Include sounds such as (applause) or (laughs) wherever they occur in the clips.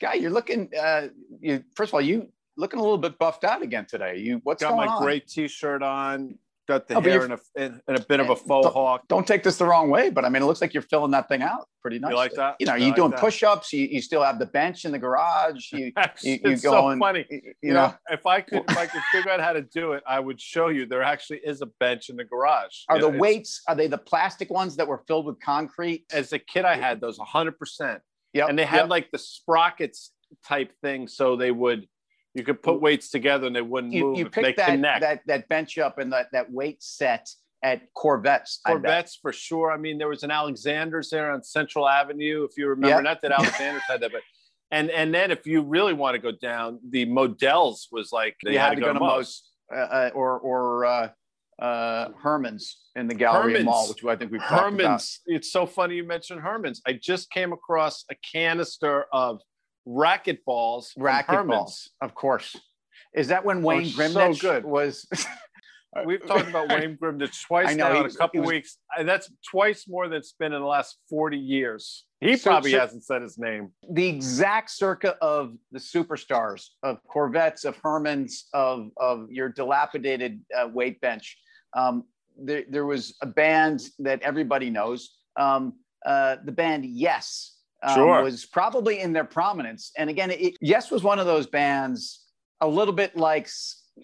Guy, you're looking. Uh, you first of all, you looking a little bit buffed out again today. You what's got my on? great T-shirt on. Got the Oh, hair you're- in a in, in a bit of a faux Don't- hawk. Don't take this the wrong way, but I mean, it looks like you're filling that thing out pretty nice. You like that? You know, I you like doing that. push-ups. You, you still have the bench in the garage. You, (laughs) you, you it's going? so funny. You, You, know, if I could if I could figure out how to do it, I would show you. There actually is a bench in the garage. are the know, weights? Are they the plastic ones that were filled with concrete? As a kid, I had those 100, percent Yep, and they had yep. like the sprockets type thing, so they would you could put weights together and they wouldn't you, move. you picked that, connect. that that bench up and that that weight set at Korvettes. Korvettes for sure. I mean, there was an Alexander's there on Central Avenue, if you remember. Yep. Not that (laughs) Alexander's had that, but and and then if you really want to go down, the Modell's was like they you had, had to go to most uh, uh, or or uh, uh, Herman's in the Galleria Herman's. Mall, which I think we've talked about. Herman's. It's so funny you mentioned Herman's. I just came across a canister of racket balls. Racquetball, Herman's. of course. Is that when Wayne so good. was? (laughs) We've talked about Wayne Grimnich (laughs) twice know, now in a couple was- weeks. That's twice more than it's been in the last 40 years. He So- probably so- hasn't said his name. the exact circa of the superstars of Korvettes, of Herman's, of of your dilapidated uh, weight bench. Um, there, there was a band that everybody knows. Um, uh, the band Yes um, Sure. was probably in their prominence. And again, it, Yes was one of those bands, a little bit like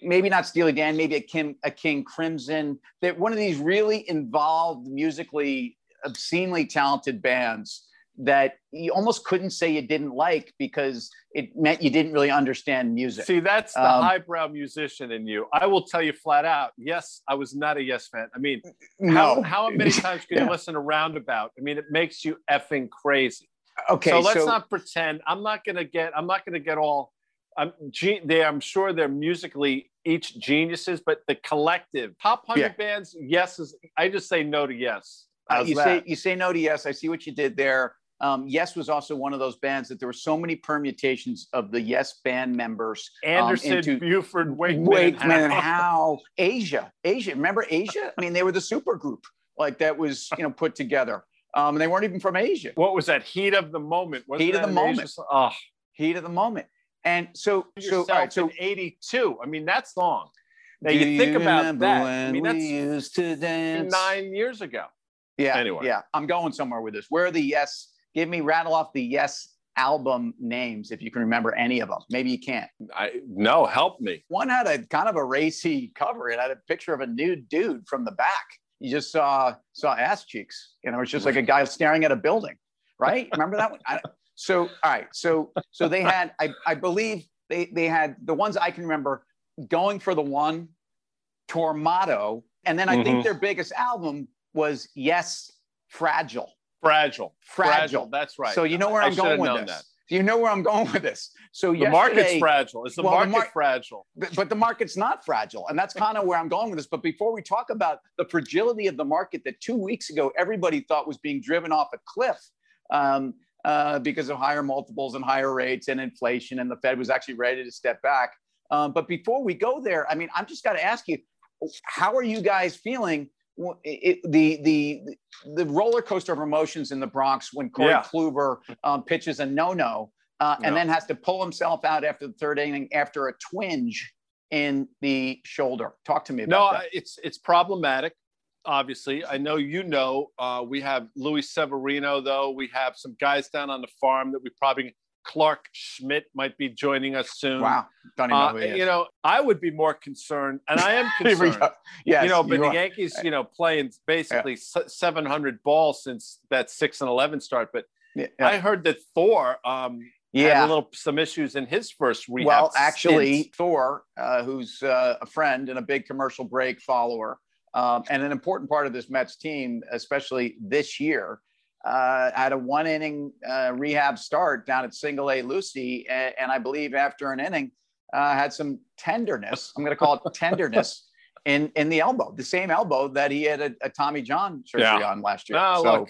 maybe not Steely Dan, maybe a Kim, a King Crimson. That one of these really involved musically, obscenely talented bands that you almost couldn't say you didn't like because it meant you didn't really understand music. See, that's the Um, highbrow musician in you. I will tell you flat out. Yes, I was not a Yes fan. I mean, no, how, how many (laughs) times can Yeah. you listen to Roundabout? I mean, it makes you effing crazy. okay, so let's not pretend. I'm not gonna get. I'm not gonna get all. I'm. Ge- they. I'm sure they're musically each geniuses, but the collective top hundred Yeah. bands. Yes is. I just say no to yes. Uh, you that? say you say no to yes. I see what you did there. Um, yes was also one of those bands that there were so many permutations of the Yes band members. Anderson, into- Bruford, Wakeman, Wakeman Howe. how Asia, Asia. Remember Asia? I mean, they were the super group like that was you know put together. Um, and they weren't even from Asia. What was that? Heat of the moment. Wasn't Heat of the moment. Asia? Oh, Heat of the moment. And so, so all right, so in '82. I mean, that song. Now do you think about that. I mean, that's used to dance. nine years ago. Yeah. Anyway. Yeah. I'm going somewhere with this. Where are the yes? Give me rattle off the yes album names if you can remember any of them. Maybe you can't. I no, help me. One had a kind of a racy cover. It had a picture of a nude dude from the back. You just saw saw ass cheeks. You know, it's just like a guy staring at a building, right? Remember that one? I, so all right. So so they had I, I believe they they had the ones I can remember going for the one Tormato, and then I Mhm. think their biggest album was Yes Fragile. Fragile. Fragile. That's right. So you know where I I'm should going with this. that. You know where I'm going with this. So The market's fragile. Is the well, the market mar- fragile? but, but the market's not fragile. And that's kind of where I'm going with this. But before we talk about the fragility of the market that two weeks ago everybody thought was being driven off a cliff um, uh, because of higher multiples and higher rates and inflation, and the Fed was actually ready to step back. Um, but before we go there, I mean, I'm just got to ask you, how are you guys feeling? It, the the the roller coaster of emotions in the Bronx when Corey Yeah. Kluber um, pitches a no-no uh, and No. then has to pull himself out after the third inning after a twinge in the shoulder. Talk to me No, about that. I- it's it's problematic. Obviously, I know you know. Uh, we have Luis Severino, though. We have some guys down on the farm that we probably. Clarke Schmidt might be joining us soon. Wow, don't even know Uh, is. you know, I would be more concerned, and I am (laughs) concerned. Yes, you know, but you the are. Yankees, you know, playing basically s 700 balls since that six and 11 start. But Yeah. I heard that Thor um, had yeah. a little some issues in his first rehab. Well, actually, stint. Thor, uh, who's uh, a friend and a big commercial break follower, um, and an important part of this Mets team, especially this year, uh, had a one inning uh, rehab start down at Single A Lucy. And, and I believe after an inning, uh, had some tenderness. I'm going to call it (laughs) tenderness. In, in the elbow, the same elbow that he had a, a Tommy John surgery Yeah. on last year. No, so, look,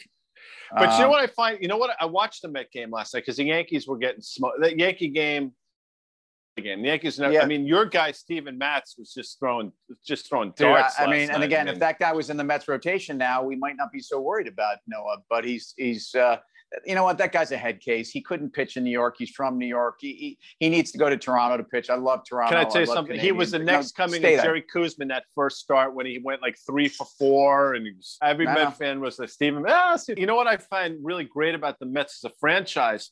But you know um, what I find? You know what? I watched the Met game last night because the Yankees were getting smoked. The Yankee game, game. The Yankees. Never, Yeah. I mean, your guy Steven Matz was just throwing, just throwing Dude, I, darts. I mean, and night. again, I if that guy was in the Mets rotation now, we might not be so worried about Noah. But he's he's uh, you know what? That guy's a head case. He couldn't pitch in New York. He's from New York. He, he, he needs to go to Toronto to pitch. I love Toronto. Can I tell you something? Canadians. He was the next no, coming of Jerry Koosman that first start when he went like three for four, and was, every Met fan was like Steven. Ah, you know what I find really great about the Mets as a franchise?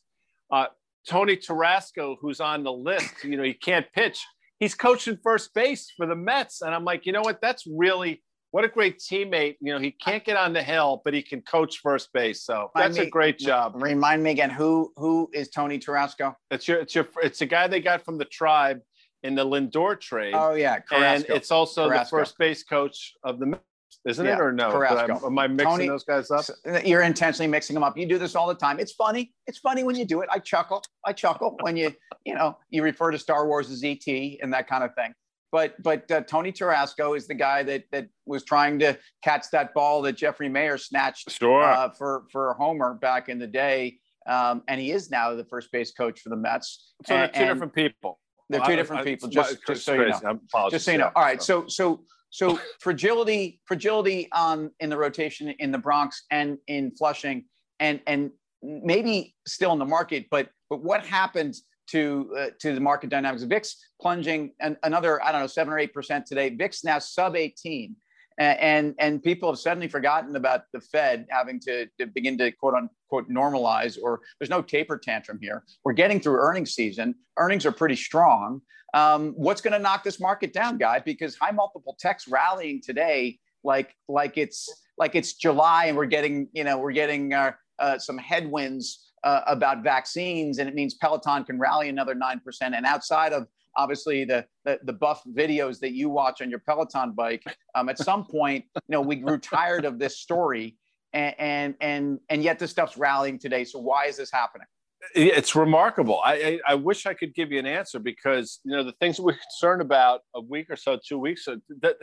Uh, Tony Tarasco, who's on the list, you know, he can't pitch. He's coaching first base for the Mets, and I'm like, you know what? That's really what a great teammate. You know, he can't get on the hill, but he can coach first base. So that's me, a great job. Remind me again, who who is Tony Tarasco? It's your it's your it's a guy they got from the tribe in the Lindor trade. Oh yeah, Carrasco. and it's also Carrasco. the first base coach of the isn't yeah, it or no? Carrasco. Am I mixing Tony, those guys up? You're intentionally mixing them up. You do this all the time. It's funny. It's funny when you do it. I chuckle. I chuckle (laughs) when you you know you refer to Star Wars as ET and that kind of thing. But but uh, Tony Tarasco is the guy that that was trying to catch that ball that Jeffrey Maier snatched sure. uh, for for Homer back in the day, um, and he is now the first base coach for the Mets. So they're two different people. They're two different people. Just, just so you know. Just so you know. All right. So so so fragility fragility on in the rotation in the Bronx and in Flushing and and maybe still in the market, but but what happens to uh, to the market dynamics. VIX plunging an, another I don't know seven or eight percent today. VIX now sub 18, and, and people have suddenly forgotten about the Fed having to, to begin to quote unquote normalize. Or there's no taper tantrum here. We're getting through earnings season. Earnings are pretty strong. Um, what's going to knock this market down, guy? Because high multiple techs rallying today like like it's like it's July and we're getting you know we're getting uh, uh, some headwinds uh, about vaccines, and it means Peloton can rally another 9%. And outside of obviously the, the, the buff videos that you watch on your Peloton bike, um, at some point, you know, we grew tired of this story, and, and and and yet this stuff's rallying today. So why is this happening? It's remarkable. I, I, I wish I could give you an answer because you know the things that we're concerned about a week or so, two weeks, so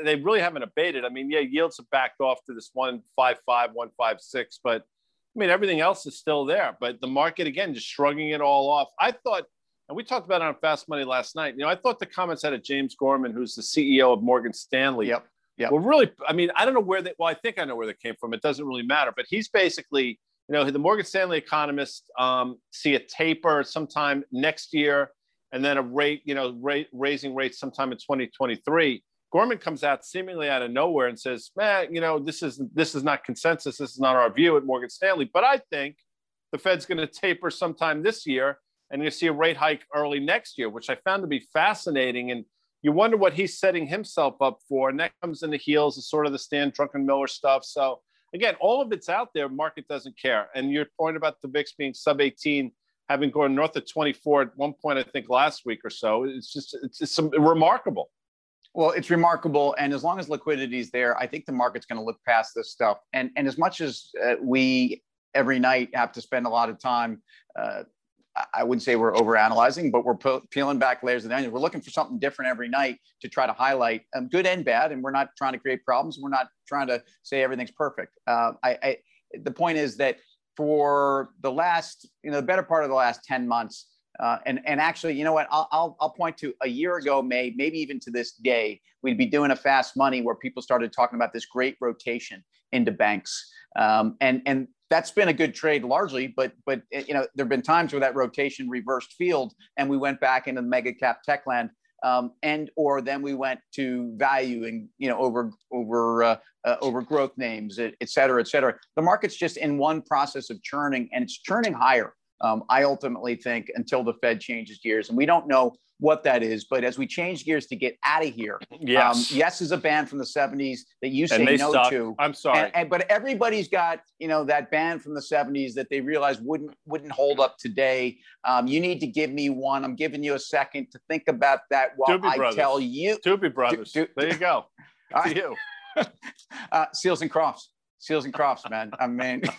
they really haven't abated. I mean, yeah, yields have backed off to this one five five, one five six, but I mean, everything else is still there, but the market again just shrugging it all off. I thought, and we talked about it on Fast Money last night. You know, I thought the comments out of James Gorman, who's the CEO of Morgan Stanley, yep, yep. were really. I mean, I don't know where they. Well, I think I know where they came from. It doesn't really matter, but he's basically, you know, the Morgan Stanley economists um, see a taper sometime next year, and then a rate, you know, rate raising rates sometime in 2023. Gorman comes out seemingly out of nowhere and says, "Man, you know, this is this is not consensus. This is not our view at Morgan Stanley." But I think the Fed's going to taper sometime this year, and you see a rate hike early next year, which I found to be fascinating. And you wonder what he's setting himself up for. And that comes in the heels of sort of the Stan Druckenmiller stuff. So again, all of it's out there. Market doesn't care. And your point about the VIX being sub 18 having gone north of 24 at one point, I think last week or so. It's just it's, it's remarkable. Well, it's remarkable, and as long as liquidity is there, I think the market's going to look past this stuff. And and as much as uh, we every night have to spend a lot of time, uh, I wouldn't say we're overanalyzing, but we're peeling back layers of the onion. We're looking for something different every night to try to highlight um, good and bad, and we're not trying to create problems. We're not trying to say everything's perfect. Uh, I, I the point is that for the last, you know, the better part of the last ten months uh, and, and actually, you know what? I'll, I'll, I'll, point to a year ago, May, maybe even to this day, we'd be doing a fast money where people started talking about this great rotation into banks. Um, and, and that's been a good trade largely, but, but you know, there've been times where that rotation reversed field and we went back into the mega cap tech land. Um, and or then we went to valuing, you know, over over uh, uh, over growth names, et, et cetera, et cetera. The market's just in one process of churning, and it's churning higher um, I ultimately think until the Fed changes gears, and we don't know what that is, but as we change gears to get out of here, yes, um, yes is a band from the '70s that you say no suck. to. I'm sorry, and, and, but everybody's got you know that band from the '70s that they realize wouldn't wouldn't hold up today. Um, you need to give me one. I'm giving you a second to think about that while Doobie I Brothers. tell you. Doobie Brothers. Do, do, there you go. (laughs) To you. (laughs) uh, Seals and Crofts. Seals and Crofts, man. I mean. (laughs)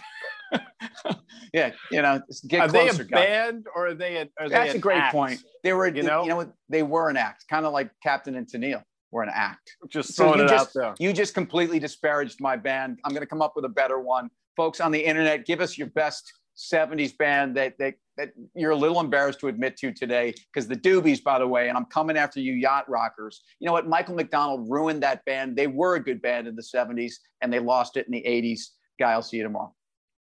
(laughs) yeah, you know, get are closer. Are they a band or are they? A, are That's they a great act? point. They were, you know, you know, they were an act, kind of like Captain and Tennille were an act. Just throwing it just, out there. You just completely disparaged my band. I'm going to come up with a better one, folks on the internet. Give us your best '70s band that that that you're a little embarrassed to admit to today because the Doobies, by the way, and I'm coming after you, yacht rockers. You know what? Michael McDonald ruined that band. They were a good band in the '70s, and they lost it in the '80s. Guy, I'll see you tomorrow.